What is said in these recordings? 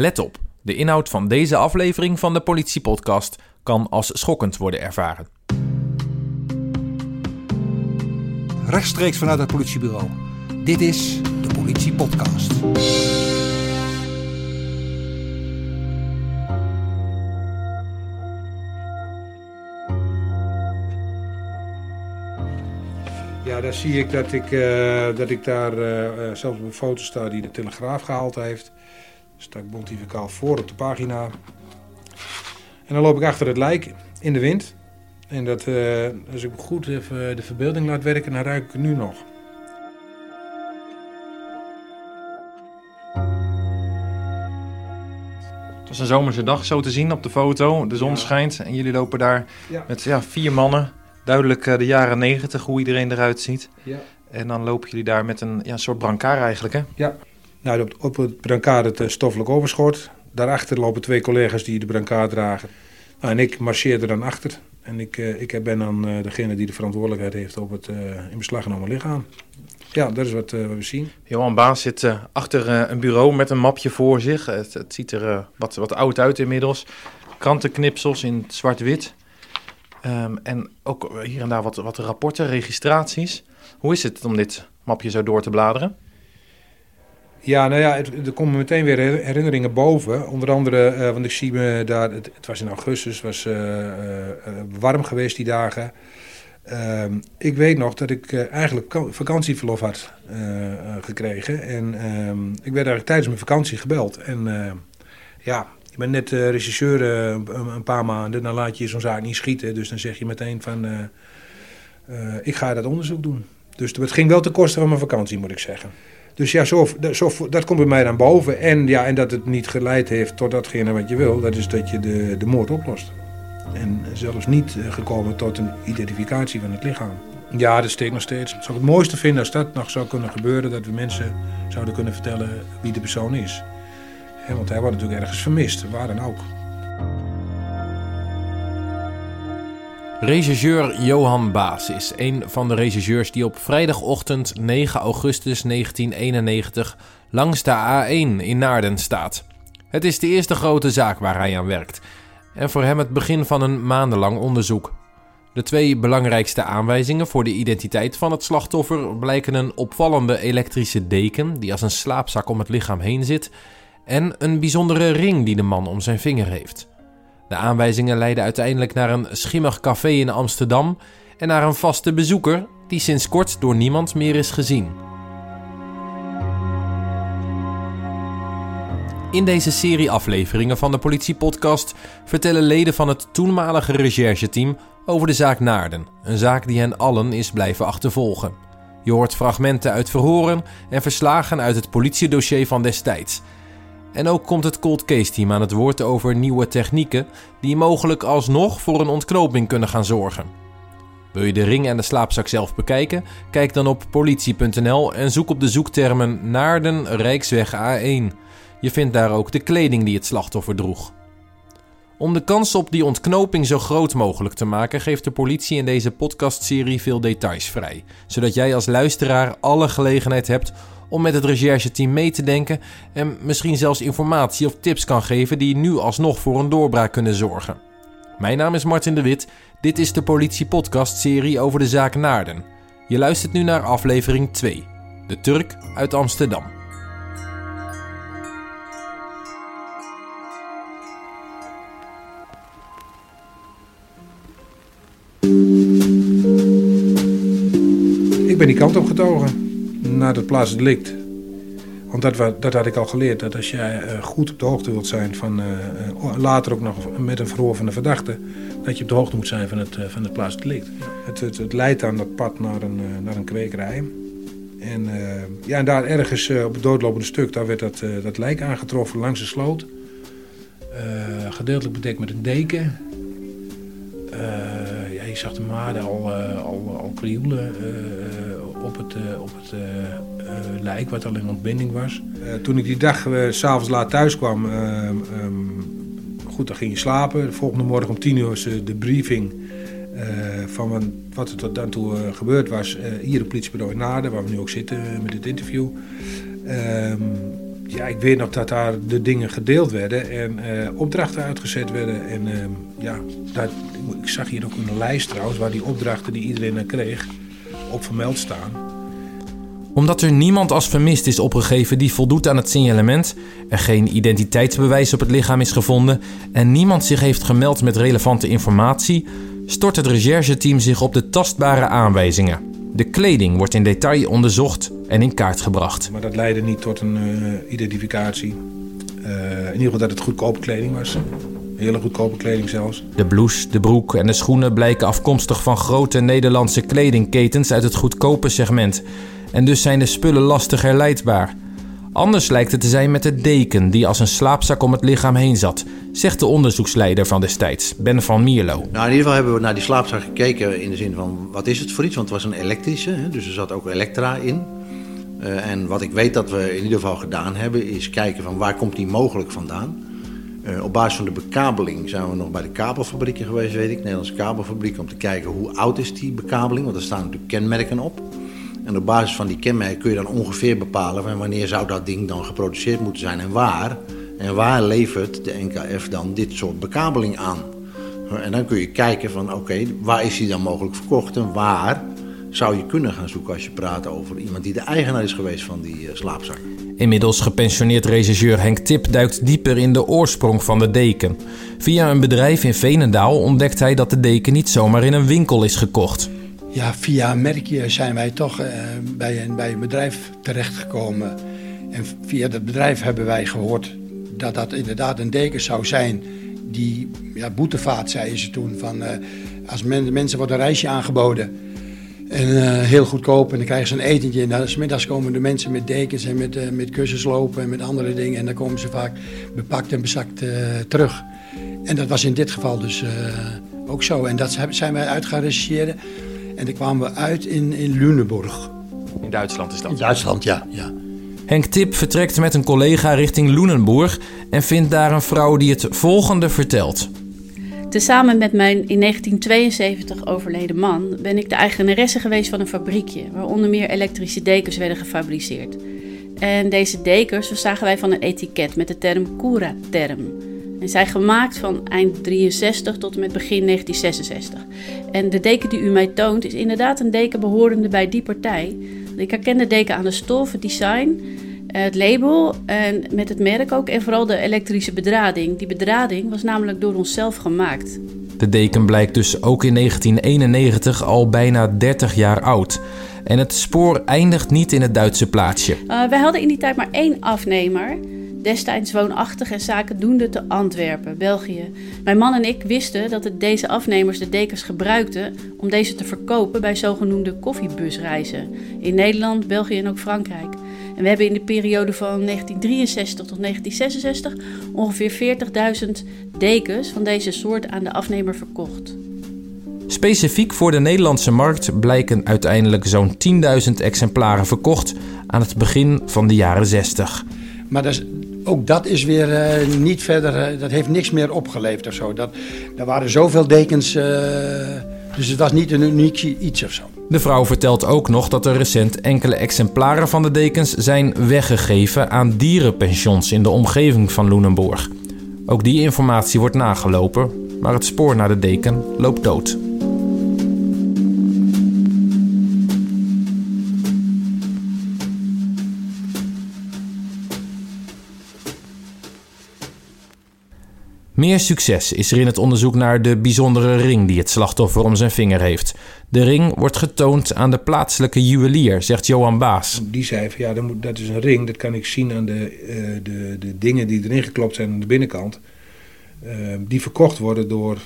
Let op, de inhoud van deze aflevering van de Politiepodcast kan als schokkend worden ervaren. Rechtstreeks vanuit het politiebureau. Dit is de Politiepodcast. Ja, daar zie ik dat ik, eh, dat ik daar uh, zelfs op een foto sta die de Telegraaf gehaald heeft. Sta ik pontificaal voor op de pagina. En dan loop ik achter het lijk in de wind. En dat, uh, als ik goed even de verbeelding laat werken, dan ruik ik het nu nog. Het was een zomerse dag zo te zien op de foto. De zon schijnt en jullie lopen daar met ja, vier mannen duidelijk uh, de jaren negentig, hoe iedereen eruit ziet. Ja. En dan lopen jullie daar met een ja, soort brancard eigenlijk, hè? Ja. Nou, op, het brancard het uh, stoffelijk overschot. Daarachter lopen twee collega's die de brancard dragen. Nou, en ik marcheer er dan achter. En ik, uh, ik ben dan degene die de verantwoordelijkheid heeft op het in beslag genomen lichaam. Ja, dat is wat, we zien. Johan Baas zit achter een bureau met een mapje voor zich. Het, ziet er wat, wat oud uit inmiddels. Krantenknipsels in zwart-wit. Um, en ook hier en daar wat, wat rapporten, registraties. Hoe is het om dit mapje zo door te bladeren? Ja, nou ja, er komen meteen weer herinneringen boven. Onder andere, uh, want ik zie me daar, het, was in augustus, het was uh, uh, warm geweest die dagen. Ehm, ik weet nog dat ik eigenlijk vakantieverlof had gekregen. En um, ik werd eigenlijk tijdens mijn vakantie gebeld. En ja, je bent net regisseur een, paar maanden, dan laat je zo'n zaak niet schieten. Dus dan zeg je meteen van, ik ga dat onderzoek doen. Dus het ging wel ten koste van mijn vakantie, moet ik zeggen. Dus ja, zo, zo, dat komt bij mij dan boven. En, ja, en dat het niet geleid heeft tot datgene wat je wil, dat is dat je de, de moord oplost. En zelfs niet gekomen tot een identificatie van het lichaam. Ja, dat steekt nog steeds. Ik zou het mooiste vinden als dat nog zou kunnen gebeuren, dat we mensen zouden kunnen vertellen wie de persoon is want hij wordt natuurlijk ergens vermist, waar dan ook. Regisseur Johan Baas is een van de regisseurs die op vrijdagochtend 9 augustus 1991 langs de A1 in Naarden staat. Het is de eerste grote zaak waar hij aan werkt en voor hem het begin van een maandenlang onderzoek. De twee belangrijkste aanwijzingen voor de identiteit van het slachtoffer blijken een opvallende elektrische deken die als een slaapzak om het lichaam heen zit en een bijzondere ring die de man om zijn vinger heeft. De aanwijzingen leiden uiteindelijk naar een schimmig café in Amsterdam en naar een vaste bezoeker die sinds kort door niemand meer is gezien. In deze serie afleveringen van de politiepodcast vertellen leden van het toenmalige rechercheteam over de zaak Naarden, een zaak die hen allen is blijven achtervolgen. Je hoort fragmenten uit verhoren en verslagen uit het politiedossier van destijds en ook komt het cold case team aan het woord over nieuwe technieken die mogelijk alsnog voor een ontknoping kunnen gaan zorgen. Wil je de ring en de slaapzak zelf bekijken? Kijk dan op politie.nl en zoek op de zoektermen Naarden Rijksweg A1. Je vindt daar ook de kleding die het slachtoffer droeg. Om de kans op die ontknoping zo groot mogelijk te maken, geeft de politie in deze podcastserie veel details vrij, zodat jij als luisteraar alle gelegenheid hebt om met het rechercheteam mee te denken en misschien zelfs informatie of tips kan geven die nu alsnog voor een doorbraak kunnen zorgen. Mijn naam is Martin de Wit. Dit is de Politie Podcast serie over de zaak Naarden. Je luistert nu naar aflevering 2. De Turk uit Amsterdam. Ik ben die kant op getogen naar het plaatsdelict. Want dat, dat had ik al geleerd, dat als jij uh, goed op de hoogte wilt zijn van, uh, later ook nog met een verhoor van de verdachte, dat je op de hoogte moet zijn van het, uh, van het plaatsdelict. Het, het, het, leidt aan dat pad naar een, naar een kwekerij. En, ja, en daar ergens op het doodlopende stuk, daar werd dat, dat lijk aangetroffen langs de sloot. gedeeltelijk bedekt met een deken. ja, je zag de maden al, al, al krioelen op het, uh, op het uh, lijk, wat al in ontbinding was. toen ik die dag s'avonds laat thuis kwam, um, goed, dan ging je slapen. De volgende morgen om tien uur was de briefing van wat er tot dan toe gebeurd was. hier op politiebureau in Naarden, waar we nu ook zitten met dit interview. Ehm, ja, ik weet nog dat daar de dingen gedeeld werden en opdrachten uitgezet werden. En ehm, ja, daar, ik zag hier ook een lijst trouwens waar die opdrachten die iedereen kreeg op vermeld staan omdat er niemand als vermist is opgegeven die voldoet aan het signalement, er geen identiteitsbewijs op het lichaam is gevonden en niemand zich heeft gemeld met relevante informatie, stort het rechercheteam zich op de tastbare aanwijzingen. De kleding wordt in detail onderzocht en in kaart gebracht. Maar dat leidde niet tot een uh, identificatie. Uh, in ieder geval dat het goedkope kleding was. Hele goedkope kleding zelfs. De blouse, de broek en de schoenen blijken afkomstig van grote Nederlandse kledingketens uit het goedkope segment en dus zijn de spullen lastig herleidbaar. Anders lijkt het te zijn met de deken die als een slaapzak om het lichaam heen zat, zegt de onderzoeksleider van destijds, Ben van Mierlo. Nou, in ieder geval hebben we naar die slaapzak gekeken in de zin van wat is het voor iets, want het was een elektrische, dus er zat ook elektra in. Uh, en wat ik weet dat we in ieder geval gedaan hebben, is kijken van waar komt die mogelijk vandaan. Uh, op basis van de bekabeling zijn we nog bij de kabelfabrieken geweest, weet ik, Nederlandse kabelfabriek, om te kijken hoe oud is die bekabeling, want er staan natuurlijk kenmerken op. En op basis van die kenmerken kun je dan ongeveer bepalen van wanneer zou dat ding dan geproduceerd moeten zijn en waar. En waar levert de NKF dan dit soort bekabeling aan? En dan kun je kijken van oké, waar is die dan mogelijk verkocht en waar zou je kunnen gaan zoeken als je praat over iemand die de eigenaar is geweest van die uh, slaapzak. Inmiddels gepensioneerd regisseur Henk Tip duikt dieper in de oorsprong van de deken. Via een bedrijf in Venendaal ontdekt hij dat de deken niet zomaar in een winkel is gekocht. Ja, via merkje zijn wij toch uh, bij, een, bij bedrijf terechtgekomen. En via dat bedrijf hebben wij gehoord dat dat inderdaad een deken zou zijn. Die ja, boetevaart, zeiden ze toen. Van, uh, als men, mensen wordt een reisje aangeboden. En uh, heel goedkoop. En dan krijgen ze een etentje. En dan middags komen de mensen met dekens en met, uh, met kussenslopen en met andere dingen. En dan komen ze vaak bepakt en bezakt terug. En dat was in dit geval dus ook zo. En dat zijn wij uit gaan rechercheren. En daar kwamen we uit in, in Lüneburg. In Duitsland is dat? In Duitsland, ja. ja. Henk Tip vertrekt met een collega richting Lunenburg en vindt daar een vrouw die het volgende vertelt. Tezamen met mijn in 1972 overleden man ben ik de eigenaresse geweest van een fabriekje waar onder meer elektrische dekens werden gefabriceerd. En deze dekens verzagen wij van een etiket met de term Cura-term. En zijn gemaakt van eind 63 tot en met begin 1966. En de deken die u mij toont is inderdaad een deken behorende bij die partij. Ik herken de deken aan de stof, het design, het label en met het merk ook en vooral de elektrische bedrading. Die bedrading was namelijk door onszelf gemaakt. De deken blijkt dus ook in 1991 al bijna 30 jaar oud. En het spoor eindigt niet in het Duitse plaatsje. Uh, wij hadden in die tijd maar één afnemer destijds woonachtig en zakendoende te Antwerpen, België. Mijn man en ik wisten dat het deze afnemers de dekens gebruikten om deze te verkopen bij zogenoemde koffiebusreizen in Nederland, België en ook Frankrijk. En we hebben in de periode van 1963 tot 1966 ongeveer 40.000 dekens van deze soort aan de afnemer verkocht. Specifiek voor de Nederlandse markt blijken uiteindelijk zo'n 10.000 exemplaren verkocht aan het begin van de jaren 60. Maar dat is, ook dat is weer uh, niet verder, uh, dat heeft niks meer opgeleverd of zo. Dat, er waren zoveel dekens, uh, dus het was niet een uniek iets of zo. De vrouw vertelt ook nog dat er recent enkele exemplaren van de dekens zijn weggegeven aan dierenpensions in de omgeving van Loenenborg. Ook die informatie wordt nagelopen, maar het spoor naar de deken loopt dood. Meer succes is er in het onderzoek naar de bijzondere ring die het slachtoffer om zijn vinger heeft. De ring wordt getoond aan de plaatselijke juwelier, zegt Johan Baas. Die zei van ja, dat is een ring, dat kan ik zien aan de, uh, de, de dingen die erin geklopt zijn aan de binnenkant. Uh, die verkocht worden door,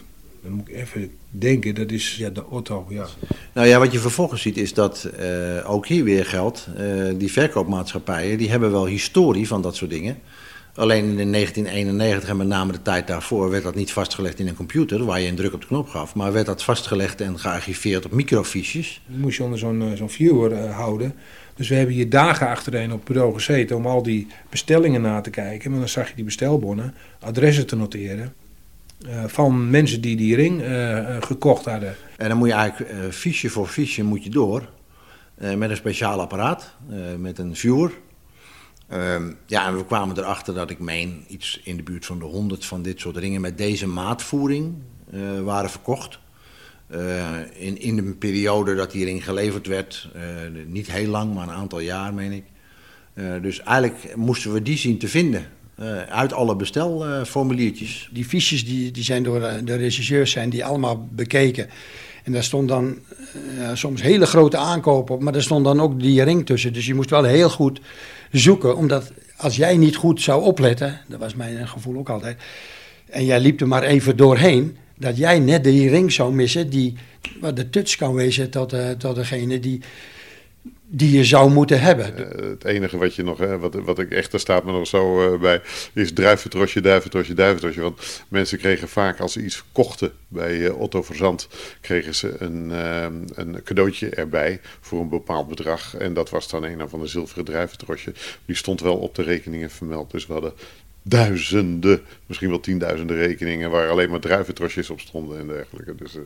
dan moet ik even denken, dat is ja, de Otto. Ja. Nou ja, wat je vervolgens ziet is dat uh, ook hier weer geldt, die verkoopmaatschappijen, die hebben wel historie van dat soort dingen. Alleen in 1991 en met name de tijd daarvoor werd dat niet vastgelegd in een computer waar je een druk op de knop gaf, maar werd dat vastgelegd en gearchiveerd op microfiches. Dat moest je onder zo'n eh, zo'n viewer uh, houden. Dus we hebben hier dagen achtereen op het bureau gezeten om al die bestellingen na te kijken. En dan zag je die bestelbonnen, adressen te noteren. Uh, van mensen die die ring uh, gekocht hadden. En dan moet je eigenlijk fiche voor fiche moet je door. met een speciaal apparaat, met een viewer. Ehm, ja, en we kwamen erachter dat ik meen iets in de buurt van de 100 van dit soort ringen met deze maatvoering uh, waren verkocht. Uh, in, in een periode dat die ring geleverd werd, uh, niet heel lang, maar een aantal jaar meen ik. dus eigenlijk moesten we die zien te vinden. uit alle bestelformuliertjes. die fiches die, die zijn door de regisseurs zijn die allemaal bekeken. En daar stond dan soms hele grote aankopen op, maar er stond dan ook die ring tussen. Dus je moest wel heel goed zoeken. Omdat als jij niet goed zou opletten, dat was mijn gevoel ook altijd, en jij liep er maar even doorheen, dat jij net die ring zou missen die wat de touch kan wezen tot, uh, tot degene die die je zou moeten hebben. Uh, het enige wat je nog, hè, wat, wat ik echt, daar staat me nog zo uh, bij, is druiventrosje, duiventrosje, duiventrosje. Want mensen kregen vaak, als ze iets kochten bij uh, Otto Verzand, kregen ze een, een cadeautje erbij voor een bepaald bedrag. En dat was dan een van de zilveren druiventrosje. Die stond wel op de rekeningen vermeld. Dus we hadden duizenden, misschien wel tienduizenden rekeningen waar alleen maar druiventrosjes op stonden en dergelijke. Dus, uh,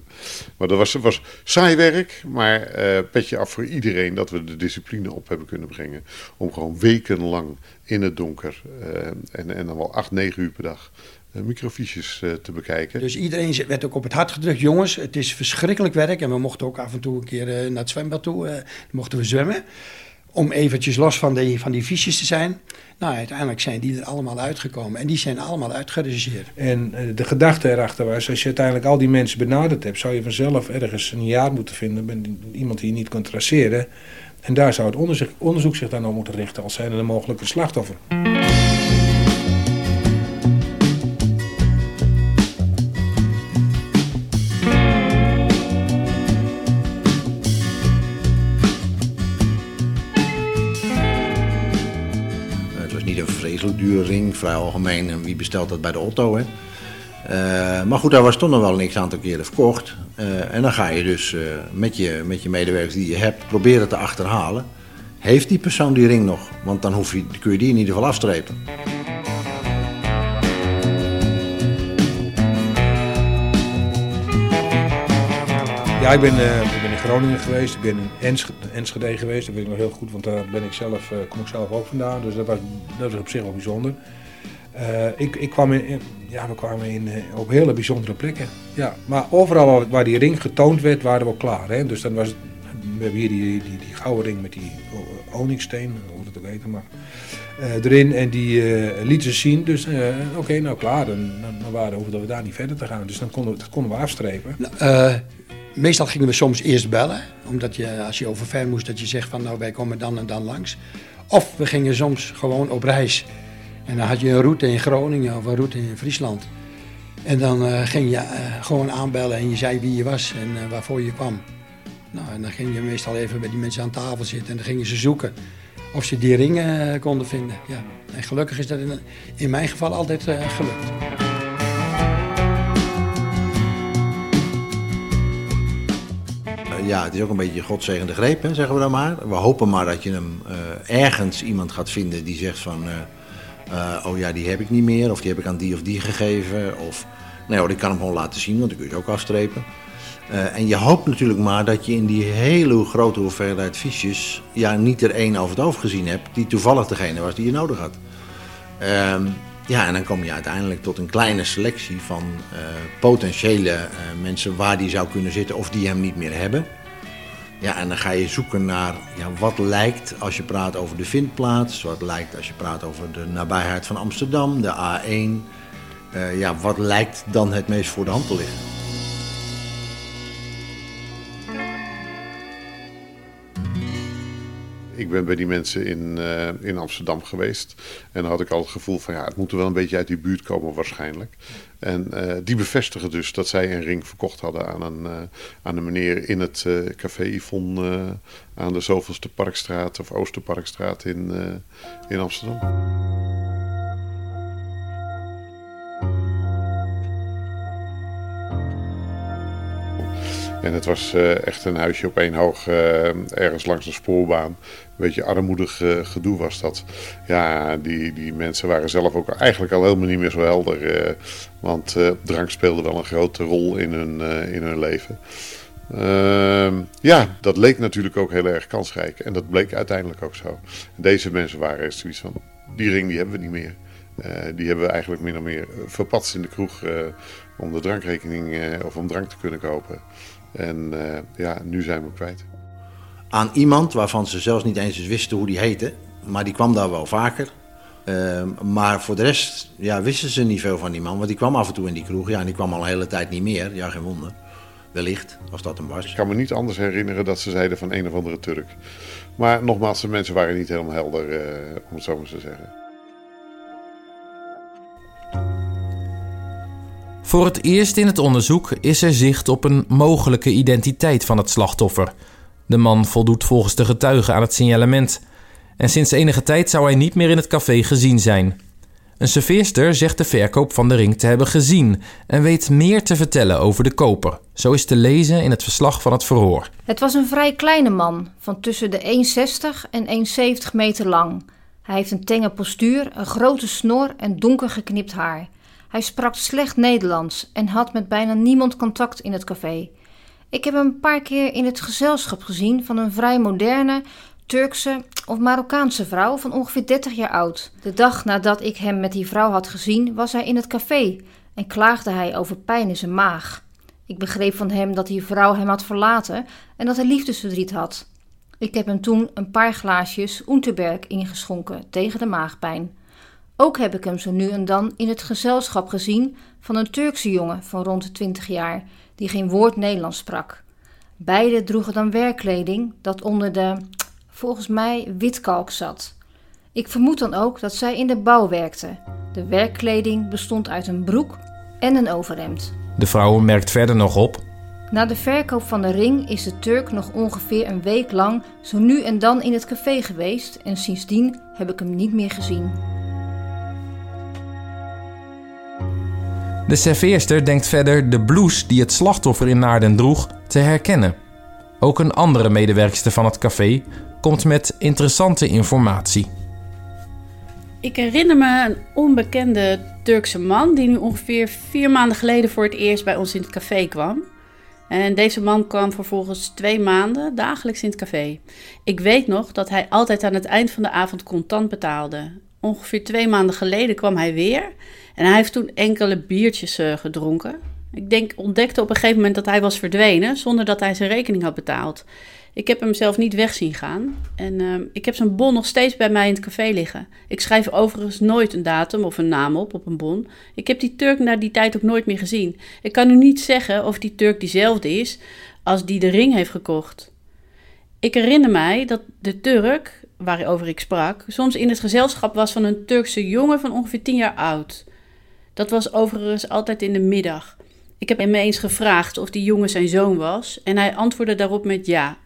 maar dat was, was saai werk, maar uh, petje af voor iedereen dat we de discipline op hebben kunnen brengen. Om gewoon wekenlang in het donker uh, en, en dan wel acht, negen uur per dag microfiches te bekijken. Dus iedereen werd ook op het hart gedrukt. Jongens, het is verschrikkelijk werk. En we mochten ook af en toe een keer naar het zwembad toe. mochten we zwemmen om eventjes los van die, van die fiches te zijn. Nou, uiteindelijk zijn die er allemaal uitgekomen. En die zijn allemaal uitgeregisseerd. En uh, de gedachte erachter was, als je uiteindelijk al die mensen benaderd hebt... zou je vanzelf ergens een jaar moeten vinden met iemand die je niet kunt traceren. En daar zou het onderzoek, onderzoek zich dan op moeten richten als zijn er een mogelijke slachtoffer. Vrij algemeen. En wie bestelt dat bij de Otto, hè? Uh, maar goed, daar was toch nog wel een x-aantal keren verkocht. Uh, en dan ga je dus uh, met, je, met je medewerkers die je hebt proberen te achterhalen. Heeft die persoon die ring nog? Want dan hoef je, kun je die in ieder geval afstrepen. Ja, ik ben, ik ben in Groningen geweest, ik ben in Enschede, Enschede geweest, dat weet ik nog heel goed, want daar ben ik zelf, kom ik zelf ook vandaan. Dus dat was, dat was op zich wel bijzonder. Uh, ik, ik kwam in, ja, we kwamen in, op hele bijzondere plekken. Ja, maar overal waar die ring getoond werd, waren we klaar. Hè? Dus dan was we hebben hier die, die, die gouden ring met die oningsteen, hoe het ook heet, maar erin. En die uh, liet ze zien. Dus oké, nou klaar, dan, dan, waren we, we daar niet verder te gaan. Dus dan konden we, dat konden we afstrepen. Nou, meestal gingen we soms eerst bellen. Omdat je, als je over ver moest, dat je zegt van nou wij komen dan en dan langs. Of we gingen soms gewoon op reis. En dan had je een route in Groningen of een route in Friesland. En dan uh, ging je uh, gewoon aanbellen en je zei wie je was en uh, waarvoor je kwam. Nou, en dan ging je meestal even bij die mensen aan tafel zitten en dan gingen ze zoeken of ze die ringen konden vinden. Ja. En gelukkig is dat in, in mijn geval altijd gelukt. ja, het is ook een beetje godzegende greep, hè, zeggen we dan maar. We hopen maar dat je hem ergens iemand gaat vinden die zegt van... Uh, oh ja, die heb ik niet meer, of die heb ik aan die of die gegeven. Of, nee hoor, ik kan hem gewoon laten zien, want dan kun je ook afstrepen. en je hoopt natuurlijk maar dat je in die hele grote hoeveelheid fiches... ja, niet er één over het hoofd gezien hebt die toevallig degene was die je nodig had. Ehm, ja, en dan kom je uiteindelijk tot een kleine selectie van uh, potentiële mensen waar die zou kunnen zitten of die hem niet meer hebben. Ja, en dan ga je zoeken naar ja, wat lijkt als je praat over de vindplaats, wat lijkt als je praat over de nabijheid van Amsterdam, de A1. Uh, ja, wat lijkt dan het meest voor de hand te liggen? Ik ben bij die mensen in, uh, in Amsterdam geweest. En dan had ik al het gevoel van ja, het moet er wel een beetje uit die buurt komen waarschijnlijk. En uh, die bevestigen dus dat zij een ring verkocht hadden aan een, uh, aan een meneer in het café Yvonne aan de zoveelste Parkstraat of Oosterparkstraat in, in Amsterdam. En het was uh, echt een huisje op één hoog, uh, ergens langs de spoorbaan. Een beetje armoedig uh, gedoe was dat. Ja, die, die mensen waren zelf ook eigenlijk al helemaal niet meer zo helder. want drank speelde wel een grote rol in hun, in hun leven. Ehm, ja, dat leek natuurlijk ook heel erg kansrijk. En dat bleek uiteindelijk ook zo. Deze mensen waren zoiets van, die ring die hebben we niet meer. Eh, die hebben we eigenlijk min of meer verpatst in de kroeg om de drankrekening of om drank te kunnen kopen. En ja, nu zijn we kwijt. Aan iemand waarvan ze zelfs niet eens wisten hoe die heette, maar die kwam daar wel vaker. Ehm, maar voor de rest ja, wisten ze niet veel van die man. Want die kwam af en toe in die kroeg. Ja, en die kwam al een hele tijd niet meer. Ja, geen wonder. Wellicht, als dat hem was. Ik kan me niet anders herinneren dat ze zeiden van een of andere Turk. Maar nogmaals, de mensen waren niet helemaal helder, uh, om het zo maar te zeggen. Voor het eerst in het onderzoek is er zicht op een mogelijke identiteit van het slachtoffer. De man voldoet volgens de getuigen aan het signalement en sinds enige tijd zou hij niet meer in het café gezien zijn. Een serveerster zegt de verkoop van de ring te hebben gezien en weet meer te vertellen over de koper. Zo is te lezen in het verslag van het verhoor. Het was een vrij kleine man, van tussen de 1,60 en 1,70 meter lang. Hij heeft een tenge postuur, een grote snor en donker geknipt haar. Hij sprak slecht Nederlands en had met bijna niemand contact in het café. Ik heb hem een paar keer in het gezelschap gezien van een vrij moderne, Turkse of Marokkaanse vrouw van ongeveer 30 jaar oud. De dag nadat ik hem met die vrouw had gezien, was hij in het café en klaagde hij over pijn in zijn maag. Ik begreep van hem dat die vrouw hem had verlaten en dat hij liefdesverdriet had. Ik heb hem toen een paar glaasjes Unterberg ingeschonken tegen de maagpijn. Ook heb ik hem zo nu en dan in het gezelschap gezien van een Turkse jongen van rond de 20 jaar die geen woord Nederlands sprak. Beiden droegen dan werkkleding dat onder de volgens mij witkalk zat. Ik vermoed dan ook dat zij in de bouw werkte. De werkkleding bestond uit een broek en een overhemd. De vrouw merkt verder nog op. Na de verkoop van de ring is de Turk nog ongeveer een week lang zo nu en dan in het café geweest en sindsdien heb ik hem niet meer gezien. De serveerster denkt verder de blouse die het slachtoffer in Naarden droeg te herkennen. Ook een andere medewerkster van het café komt met interessante informatie. Ik herinner me een onbekende Turkse man die nu ongeveer vier maanden geleden voor het eerst bij ons in het café kwam. En deze man kwam vervolgens twee maanden dagelijks in het café. Ik weet nog dat hij altijd aan het eind van de avond contant betaalde. Ongeveer twee maanden geleden kwam hij weer en hij heeft toen enkele biertjes uh, gedronken. Ik denk ontdekte op een gegeven moment dat hij was verdwenen zonder dat hij zijn rekening had betaald. Ik heb hem zelf niet weg zien gaan. En uh, ik heb zijn bon nog steeds bij mij in het café liggen. Ik schrijf overigens nooit een datum of een naam op op een bon. Ik heb die Turk na die tijd ook nooit meer gezien. Ik kan u niet zeggen of die Turk diezelfde is als die de ring heeft gekocht. Ik herinner mij dat de Turk, waarover ik sprak, soms in het gezelschap was van een Turkse jongen van ongeveer 10 jaar oud. Dat was overigens altijd in de middag. Ik heb hem eens gevraagd of die jongen zijn zoon was en hij antwoordde daarop met ja.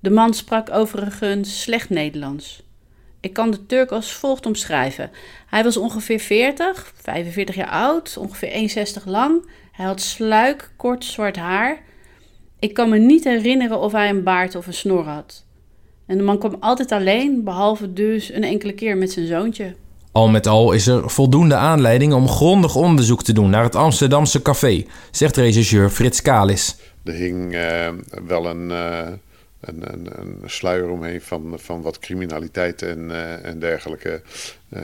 De man sprak overigens slecht Nederlands. Ik kan de Turk als volgt omschrijven. Hij was ongeveer 40, 45 jaar oud, ongeveer 1,60 lang. Hij had sluik, kort zwart haar. Ik kan me niet herinneren of hij een baard of een snor had. En de man kwam altijd alleen, behalve dus een enkele keer met zijn zoontje. Al met al is er voldoende aanleiding om grondig onderzoek te doen naar het Amsterdamse café, zegt regisseur Frits Kalis. Er hing uh, wel een. Uh een, een, een, sluier omheen van, van wat criminaliteit en, uh, en dergelijke. Uh,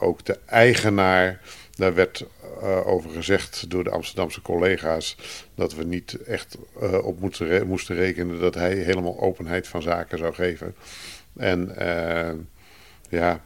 ook de eigenaar, daar werd uh, over gezegd door de Amsterdamse collega's dat we niet echt op moesten, re moesten rekenen dat hij helemaal openheid van zaken zou geven. En ja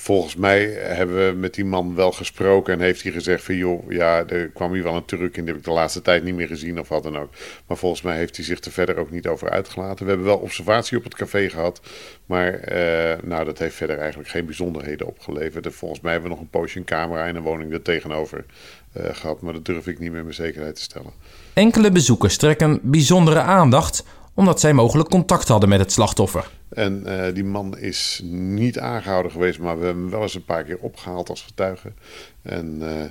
volgens mij hebben we met die man wel gesproken en heeft hij gezegd van joh, ja, er kwam hier wel een Turk in, die heb ik de laatste tijd niet meer gezien of wat dan ook. Maar volgens mij heeft hij zich er verder ook niet over uitgelaten. We hebben wel observatie op het café gehad, maar uh, nou, dat heeft verder eigenlijk geen bijzonderheden opgeleverd. volgens mij hebben we nog een poosje een camera in een woning er tegenover uh, gehad, maar dat durf ik niet meer met zekerheid te stellen. Enkele bezoekers trekken bijzondere aandacht omdat zij mogelijk contact hadden met het slachtoffer. En uh, die man is niet aangehouden geweest, maar we hebben hem wel eens een paar keer opgehaald als getuige. En uh,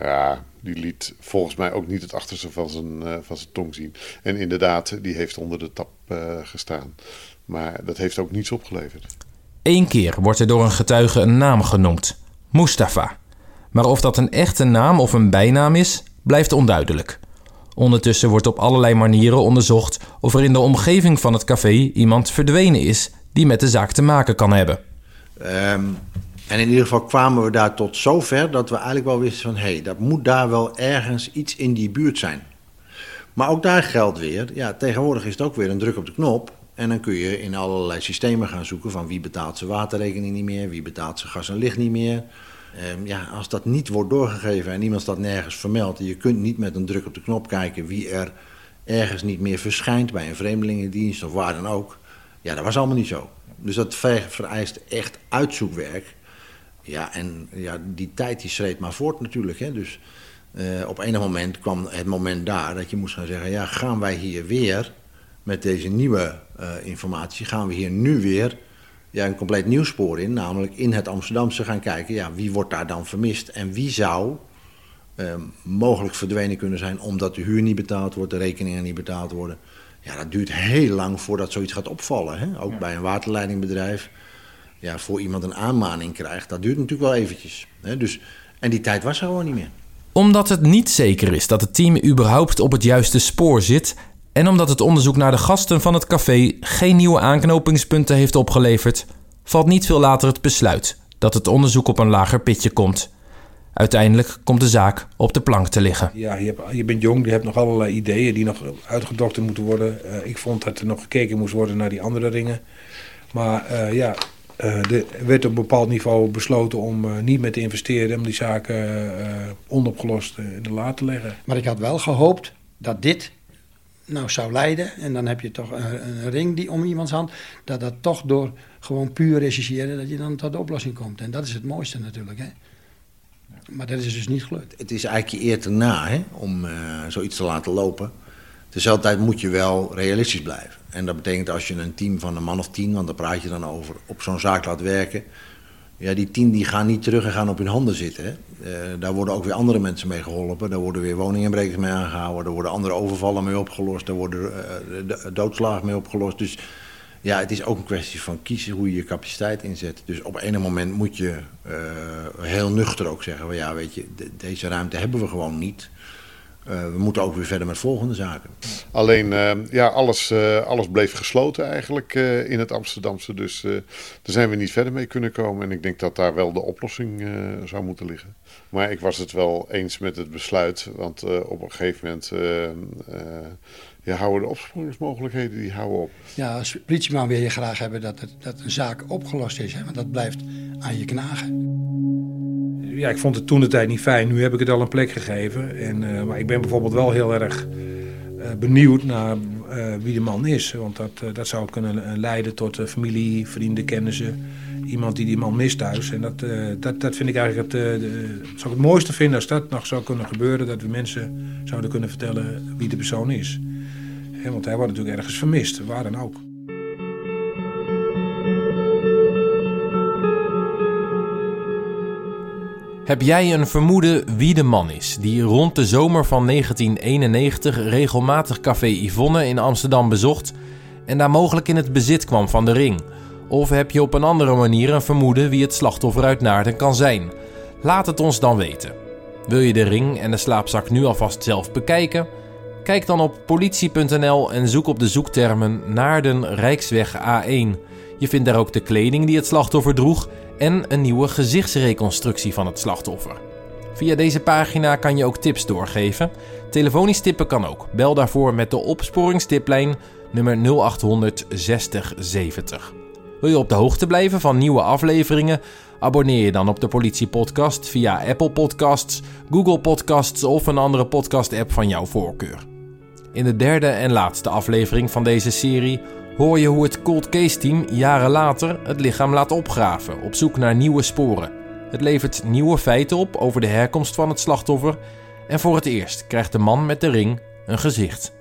ja, die liet volgens mij ook niet het achterste van zijn, uh, van zijn tong zien. En inderdaad, die heeft onder de tap gestaan. Maar dat heeft ook niets opgeleverd. Eén keer wordt er door een getuige een naam genoemd: Mustafa. Maar of dat een echte naam of een bijnaam is, blijft onduidelijk. Ondertussen wordt op allerlei manieren onderzocht of er in de omgeving van het café iemand verdwenen is die met de zaak te maken kan hebben. Ehm, en in ieder geval kwamen we daar tot zover dat we eigenlijk wel wisten van... hé, hey, dat moet daar wel ergens iets in die buurt zijn. Maar ook daar geldt weer, ja, tegenwoordig is het ook weer een druk op de knop... En dan kun je in allerlei systemen gaan zoeken van wie betaalt zijn waterrekening niet meer, wie betaalt zijn gas en licht niet meer. Ehm, ja, als dat niet wordt doorgegeven en iemand dat nergens vermeldt, je kunt niet met een druk op de knop kijken wie er ergens niet meer verschijnt bij een vreemdelingendienst of waar dan ook. Ja, dat was allemaal niet zo. Dus dat vereist echt uitzoekwerk. Ja, en ja, die tijd die schreed maar voort natuurlijk. Hè. Dus uh, op enig moment kwam het moment daar dat je moest gaan zeggen: ja, gaan wij hier weer met deze nieuwe uh, informatie, gaan we hier nu weer ja, een compleet nieuw spoor in. Namelijk in het Amsterdamse gaan kijken, ja, wie wordt daar dan vermist en wie zou uh, mogelijk verdwenen kunnen zijn omdat de huur niet betaald wordt, de rekeningen niet betaald worden. Ja, dat duurt heel lang voordat zoiets gaat opvallen. Hè? Ook bij een waterleidingbedrijf. Ja, voor iemand een aanmaning krijgt, dat duurt natuurlijk wel eventjes. Hè? Dus, en die tijd was er gewoon niet meer. Omdat het niet zeker is dat het team überhaupt op het juiste spoor zit... en omdat het onderzoek naar de gasten van het café geen nieuwe aanknopingspunten heeft opgeleverd... valt niet veel later het besluit dat het onderzoek op een lager pitje komt... Uiteindelijk komt de zaak op de plank te liggen. Ja, je, hebt, je bent jong, je hebt nog allerlei ideeën die nog uitgedokterd moeten worden. Uh, ik vond dat er nog gekeken moest worden naar die andere ringen. Maar uh, ja, uh, er werd op een bepaald niveau besloten om niet meer te investeren... om die zaken onopgelost in de la te leggen. Maar ik had wel gehoopt dat dit nou zou leiden... en dan heb je toch een, een ring die om iemands hand... dat dat toch door gewoon puur rechercheren... dat je dan tot de oplossing komt. En dat is het mooiste natuurlijk, hè. Maar dat is dus niet gelukt. Het is eigenlijk je eer te na hè, om uh, zoiets te laten lopen. Tezelfde tijd moet je wel realistisch blijven. En dat betekent als je een team van een man of tien, want daar praat je dan over, op zo'n zaak laat werken. Ja, die tien die gaan niet terug en gaan op hun handen zitten. Hè. Uh, daar worden ook weer andere mensen mee geholpen. Daar worden weer woninginbrekers mee aangehouden. Daar worden andere overvallen mee opgelost. Daar worden uh, doodslagen mee opgelost. Dus ja, het is ook een kwestie van kiezen hoe je je capaciteit inzet. Dus op een moment moet je uh, heel nuchter ook zeggen: van, ja, weet je, de, deze ruimte hebben we gewoon niet. Uh, we moeten ook weer verder met volgende zaken. Alleen, uh, ja, alles, alles bleef gesloten eigenlijk in het Amsterdamse. Dus daar zijn we niet verder mee kunnen komen. En ik denk dat daar wel de oplossing zou moeten liggen. Maar ik was het wel eens met het besluit. Want op een gegeven moment ja, houden de opsporingsmogelijkheden die houden op. Ja, als politieman wil je graag hebben dat, het, dat een zaak opgelost is. Hè? Want dat blijft aan je knagen. Ja, ik vond het toen de tijd niet fijn. Nu heb ik het al een plek gegeven. En, uh, maar ik ben bijvoorbeeld wel heel erg uh, benieuwd naar uh, wie de man is. Want dat, dat zou kunnen leiden tot familie, vrienden, kennissen. Iemand die die man mist thuis. En dat, dat, dat vind ik eigenlijk het, de, zou ik het mooiste vinden als dat nog zou kunnen gebeuren. Dat we mensen zouden kunnen vertellen wie de persoon is. Want hij wordt natuurlijk ergens vermist, waar dan ook. Heb jij een vermoeden wie de man is die rond de zomer van 1991 regelmatig Café Yvonne in Amsterdam bezocht en daar mogelijk in het bezit kwam van de ring? Of heb je op een andere manier een vermoeden wie het slachtoffer uit Naarden kan zijn? Laat het ons dan weten. Wil je de ring en de slaapzak nu alvast zelf bekijken? Kijk dan op politie.nl en zoek op de zoektermen Naarden Rijksweg A1. Je vindt daar ook de kleding die het slachtoffer droeg en een nieuwe gezichtsreconstructie van het slachtoffer. Via deze pagina kan je ook tips doorgeven. Telefonisch tippen kan ook. Bel daarvoor met de opsporingstiplijn nummer 0800 60 70. Wil je op de hoogte blijven van nieuwe afleveringen? Abonneer je dan op de Politie Podcast via Apple Podcasts, Google Podcasts of een andere podcast-app van jouw voorkeur. In de derde en laatste aflevering van deze serie hoor je hoe het Cold Case Team jaren later het lichaam laat opgraven op zoek naar nieuwe sporen. Het levert nieuwe feiten op over de herkomst van het slachtoffer en voor het eerst krijgt de man met de ring een gezicht.